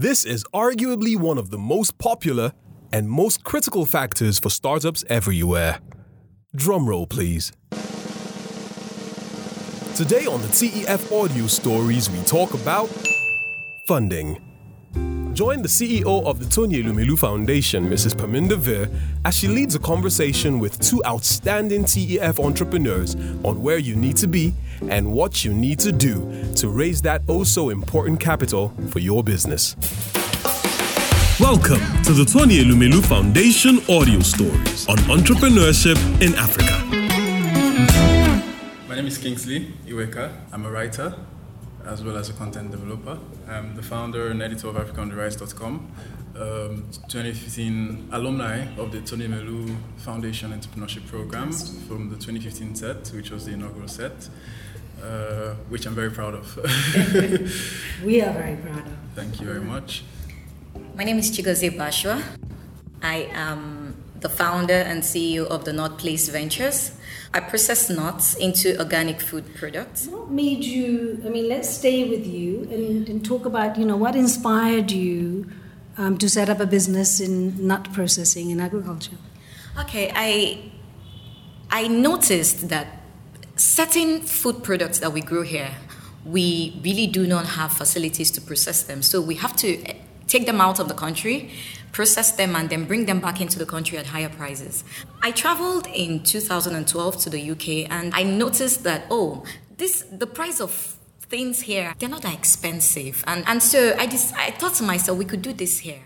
This is arguably one of the most popular and most critical factors for startups everywhere. Drumroll, please. Today on the TEF Audio Stories, we talk about funding. Join the CEO of the Tony Elumelu Foundation, Mrs. Parminder Vir, as she leads a conversation with two outstanding TEF entrepreneurs on where you need to be and what you need to do to raise that oh so important capital for your business. Welcome to the Tony Elumelu Foundation audio stories on entrepreneurship in Africa. My name is Kingsley Iweka. I'm a writer as well as a content developer. I'm the founder and editor of AfricaOnTheRise.com, um, 2015 alumni of the Tony Elumelu Foundation Entrepreneurship Program from the 2015 set, which was the inaugural set, uh, which I'm very proud of. we are very proud of. Thank you very much. My name is Chigozie Bashwa. I am the founder and CEO of the Nut Place Ventures. I process nuts into organic food products. What made you? I mean, let's stay with you and, and talk about you know what inspired you um, to set up a business in nut processing in agriculture. Okay, I I noticed that certain food products that we grow here, we really do not have facilities to process them. So we have to eh, take them out of the country process them, and then bring them back into the country at higher prices. I traveled in 2012 to the UK and I noticed that, oh, this the price of things here, they're not that expensive. And, and so I, just, I thought to myself, we could do this here.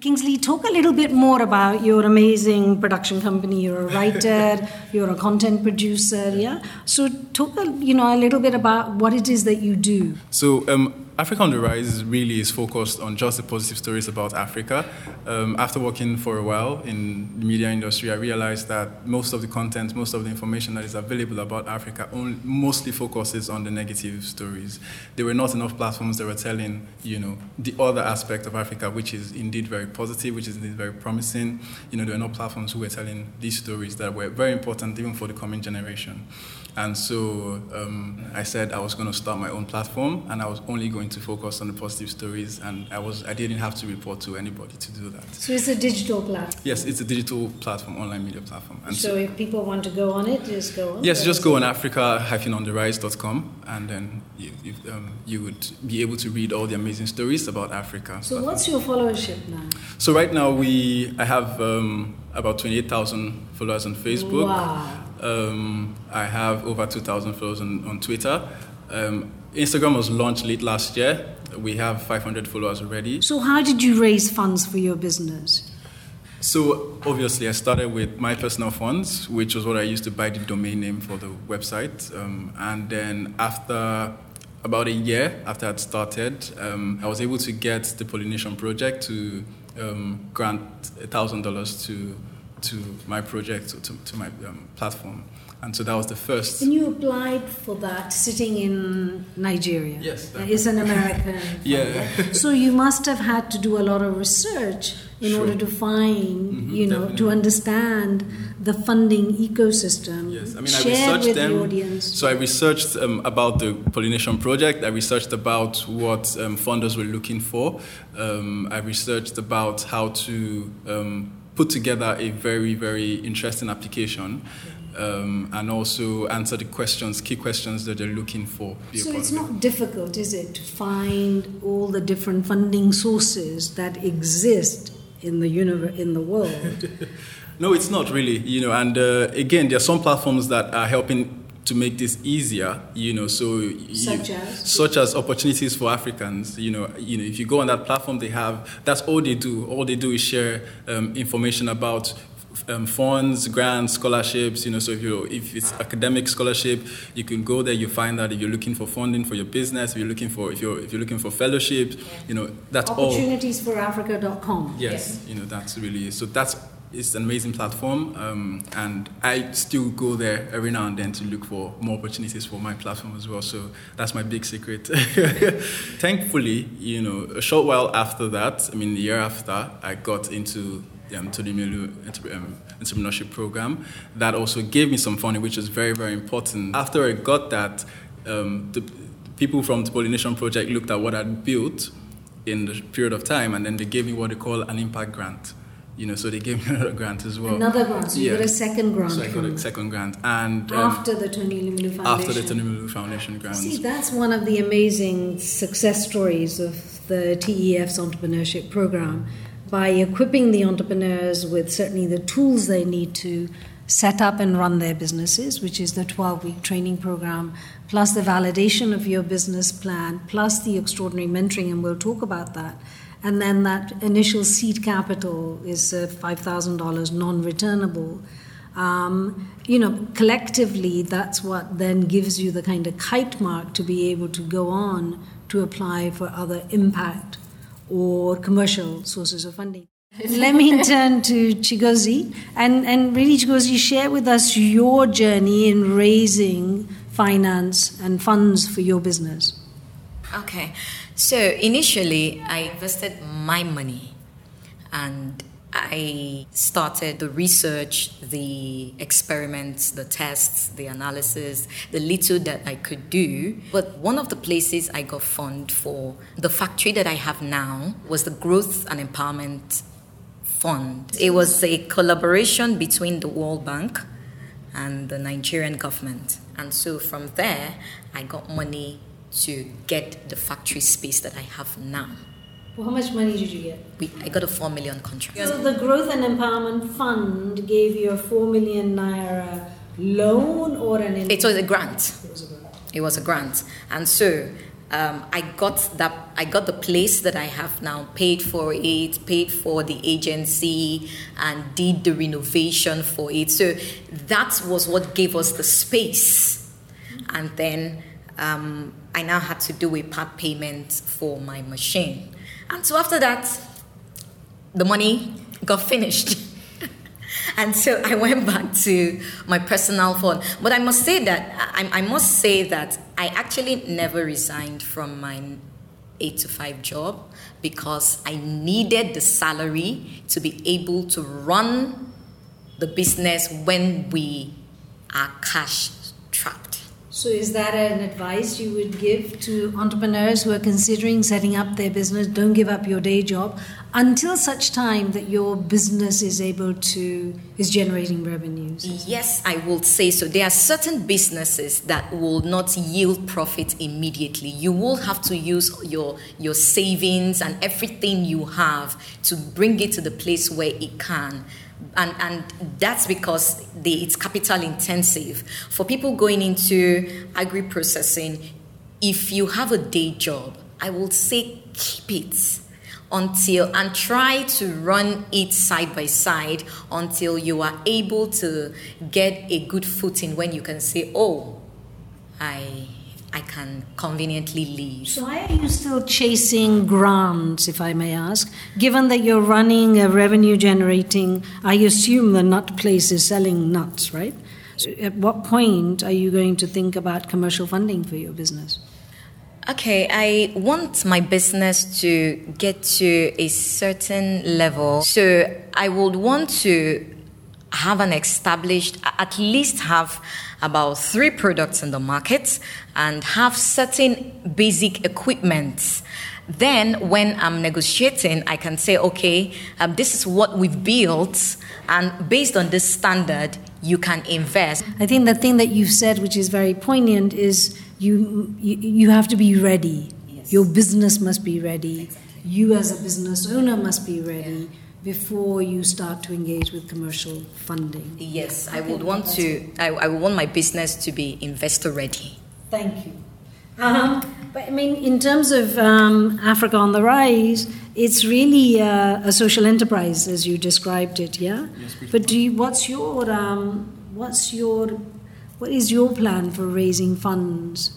Kingsley, talk a little bit more about your amazing production company. You're a writer, you're a content producer, yeah. So talk, a, you know, a little bit about what it is that you do. So um, Africa on the Rise really is focused on just the positive stories about Africa. Um, after working for a while in the media industry, I realized that most of the content, most of the information that is available about Africa only, mostly focuses on the negative stories. There were not enough platforms that were telling, you know, the other aspect of Africa, which is indeed very positive, which is indeed very promising. You know, there were no platforms who were telling these stories that were very important even for the coming generation. And so um, I said I was going to start my own platform, and I was only going to focus on the positive stories, and I was I didn't have to report to anybody to do that. So it's a digital platform. Yes, it's a digital platform, online media platform. And so, so if people want to go on it, just go on. Yes, just go on Africa-ontherise.com, and then you you, um, you would be able to read all the amazing stories about Africa. So what's your followership now? So right now we I have um, about twenty-eight thousand followers on Facebook. Wow. Um, I have over 2,000 followers on, on Twitter. Um, Instagram was launched late last year. We have 500 followers already. So, how did you raise funds for your business? So, obviously, I started with my personal funds, which was what I used to buy the domain name for the website. Um, and then, after about a year after I'd started, um, I was able to get the Pollination Project to um, grant $1,000 to to my project, to, to my um, platform. And so that was the first. And you applied for that sitting in Nigeria? Yes. It's an American. yeah. so you must have had to do a lot of research in sure. order to find, mm-hmm, you know, definitely. to understand the funding ecosystem. Yes, I mean, I researched them. The audience. so I researched um, about the pollination project. I researched about what um, funders were looking for. Um, I researched about how to um, put together a very, very interesting application. Um, and also answer the questions, key questions that they're looking for. So it's not difficult, is it, to find all the different funding sources that exist in the universe, in the world? no, it's not really. You know, and uh, again, there are some platforms that are helping to make this easier, you know, so such you, as such as opportunities for Africans, you know, you know, if you go on that platform, they have that's all they do. All they do is share um, information about um, funds, grants, scholarships. You know, so if you if it's academic scholarship, you can go there. You find that if you're looking for funding for your business, if you're looking for if you're if you're looking for fellowships, you know, that's opportunities all. Opportunities for Africa.com. Yes, yes, you know, that's really so that's it's an amazing platform, um, and I still go there every now and then to look for more opportunities for my platform as well. So that's my big secret. Thankfully, you know, a short while after that, I mean, the year after, I got into the um, Elumelu um, entrepreneurship program. That also gave me some funding, which is very, very important. After I got that, um, the people from the Pollination Project looked at what I'd built in the period of time, and then they gave me what they call an impact grant. You know, so they gave me another grant as well. Another grant. So you got a second grant. So I got a second grant, and um, after the Tony Elumelu Foundation. After the Tony Elumelu Foundation grant. See, that's one of the amazing success stories of the TEF's entrepreneurship program. By equipping the entrepreneurs with certainly the tools they need to set up and run their businesses, which is the 12 week training program, plus the validation of your business plan, plus the extraordinary mentoring, and we'll talk about that. And then that initial seed capital is uh, $5,000 non returnable. Um, you know, collectively, that's what then gives you the kind of kite mark to be able to go on to apply for other impact or commercial sources of funding. Let me turn to Chigozie and, and really, Chigozie, share with us your journey in raising finance and funds for your business. Okay, so initially I invested my money and I started the research, the experiments, the tests, the analysis, the little that I could do. But one of the places I got fund for the factory that I have now was the Growth and Empowerment Fund. It was a collaboration between the World Bank and the Nigerian government. And so from there, I got money to get the factory space that I have now. Well, how much money did you get? We, I got a 4 million contract. So the Growth and Empowerment Fund gave you a 4 million naira loan or an It was a grant. It was a grant. It was a grant. And so um, I got that I got the place that I have now paid for it, paid for the agency, and did the renovation for it. So that was what gave us the space, and then um, I now had to do a part payment for my machine. And so after that, the money got finished. and so I went back to my personal phone. But I must say that I, I must say that I actually never resigned from my eight to five job because I needed the salary to be able to run the business when we are cash trapped. So, is that an advice you would give to entrepreneurs who are considering setting up their business? Don't give up your day job until such time that your business is able to is generating revenues. Yes, I will say so. There are certain businesses that will not yield profit immediately. You will have to use your your savings and everything you have to bring it to the place where it can and and that's because the, it's capital intensive. For people going into agri processing if you have a day job i will say keep it until and try to run it side by side until you are able to get a good footing when you can say oh i I can conveniently leave. So, why are you still chasing grants, if I may ask? Given that you're running a revenue generating, I assume the nut place is selling nuts, right? So at what point are you going to think about commercial funding for your business? Okay, I want my business to get to a certain level. So I would want to have an established, at least have about three products in the market and have certain basic equipment. Then, when I'm negotiating, I can say, okay, um, this is what we've built, and based on this standard, you can invest. I think the thing that you've said, which is very poignant, is you you, you have to be ready. Yes. Your business must be ready. Exactly. You, as a business owner, must be ready. Yeah before you start to engage with commercial funding? Yes, I would want to. I, I would want my business to be investor ready. Thank you. Um, but I mean, in terms of um, Africa on the Rise, it's really uh, a social enterprise as you described it. Yeah. Yes, but do you, what's your um, what's your what is your plan for raising funds?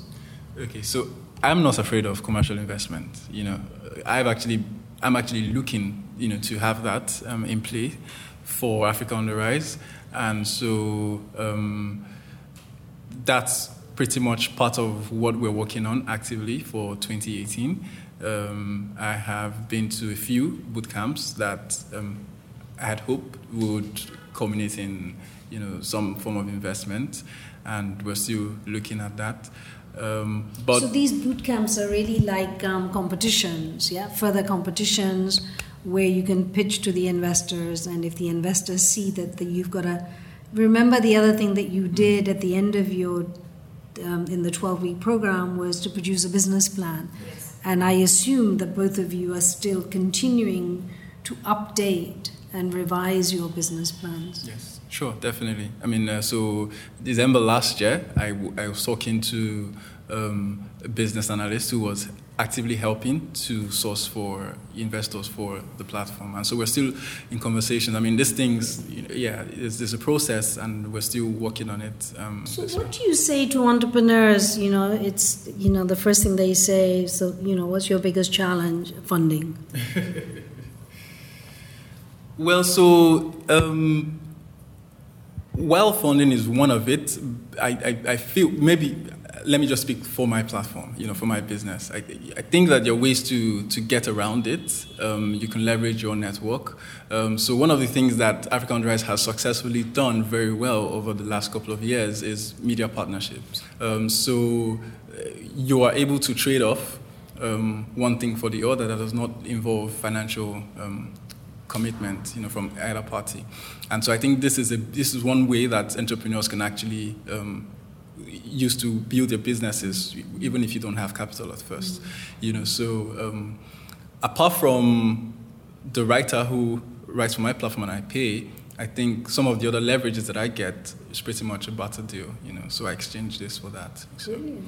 Okay, so I'm not afraid of commercial investment. You know, I've actually I'm actually looking you know, to have that um, in play for Africa on the Rise. And so um, that's pretty much part of what we're working on actively for 2018. Um, I have been to a few boot camps that um, I had hoped would culminate in you know, some form of investment, and we're still looking at that. Um, but so these boot camps are really like um, competitions, yeah, further competitions where you can pitch to the investors, and if the investors see that the, you've got a remember the other thing that you did at the end of your um, in the 12 week program was to produce a business plan. Yes. And I assume that both of you are still continuing to update and revise your business plans. Yes, sure, definitely. I mean, uh, so December last year, I, w- I was talking to um, a business analyst who was actively helping to source for investors for the platform. And so we're still in conversation. I mean, these things, you know, yeah, there's, there's, a process and we're still working on it. Um, so what do you say to entrepreneurs? You know, it's, you know, the first thing they say, so, you know, what's your biggest challenge? Funding. well, so um, well funding is one of it. I, I, I feel maybe let me just speak for my platform, you know, for my business. I, I think that there are ways to, to get around it. Um, you can leverage your network. Um, so one of the things that Africa on Rise has successfully done very well over the last couple of years is media partnerships. Um, so uh, you are able to trade off um, one thing for the other that does not involve financial um, commitment, you know, from either party. And so I think this is a this is one way that entrepreneurs can actually um, used to build their businesses, even if you don't have capital at 1st mm-hmm. You know, so um, apart from the writer who writes for my platform and I pay, I think some of the other leverages that I get is pretty much a barter deal. You know, so I exchange this for that. So. Brilliant.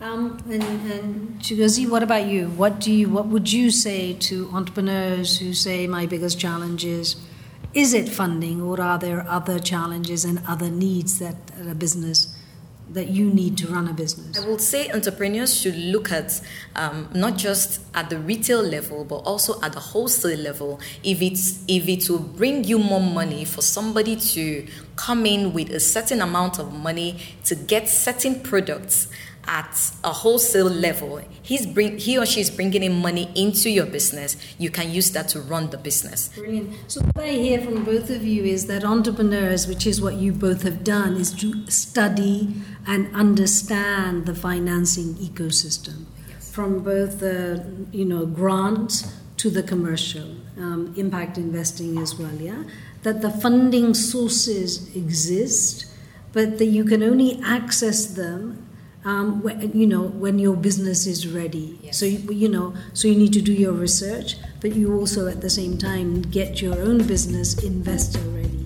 Um, and, and what about you? What do you? What would you say to entrepreneurs who say my biggest challenge is? Is it funding, or are there other challenges and other needs that a business that you need to run a business? I will say entrepreneurs should look at um, not just at the retail level, but also at the wholesale level. If it's if it will bring you more money for somebody to come in with a certain amount of money to get certain products at a wholesale level, he's bring, he or she is bringing in money into your business. You can use that to run the business. Brilliant. So what I hear from both of you is that entrepreneurs, which is what you both have done, is to study and understand the financing ecosystem, yes. from both the you know grants to the commercial um, impact investing as well. Yeah, that the funding sources exist, but that you can only access them um, when, you know when your business is ready. Yes. So you, you know, so you need to do your research, but you also at the same time get your own business investor ready.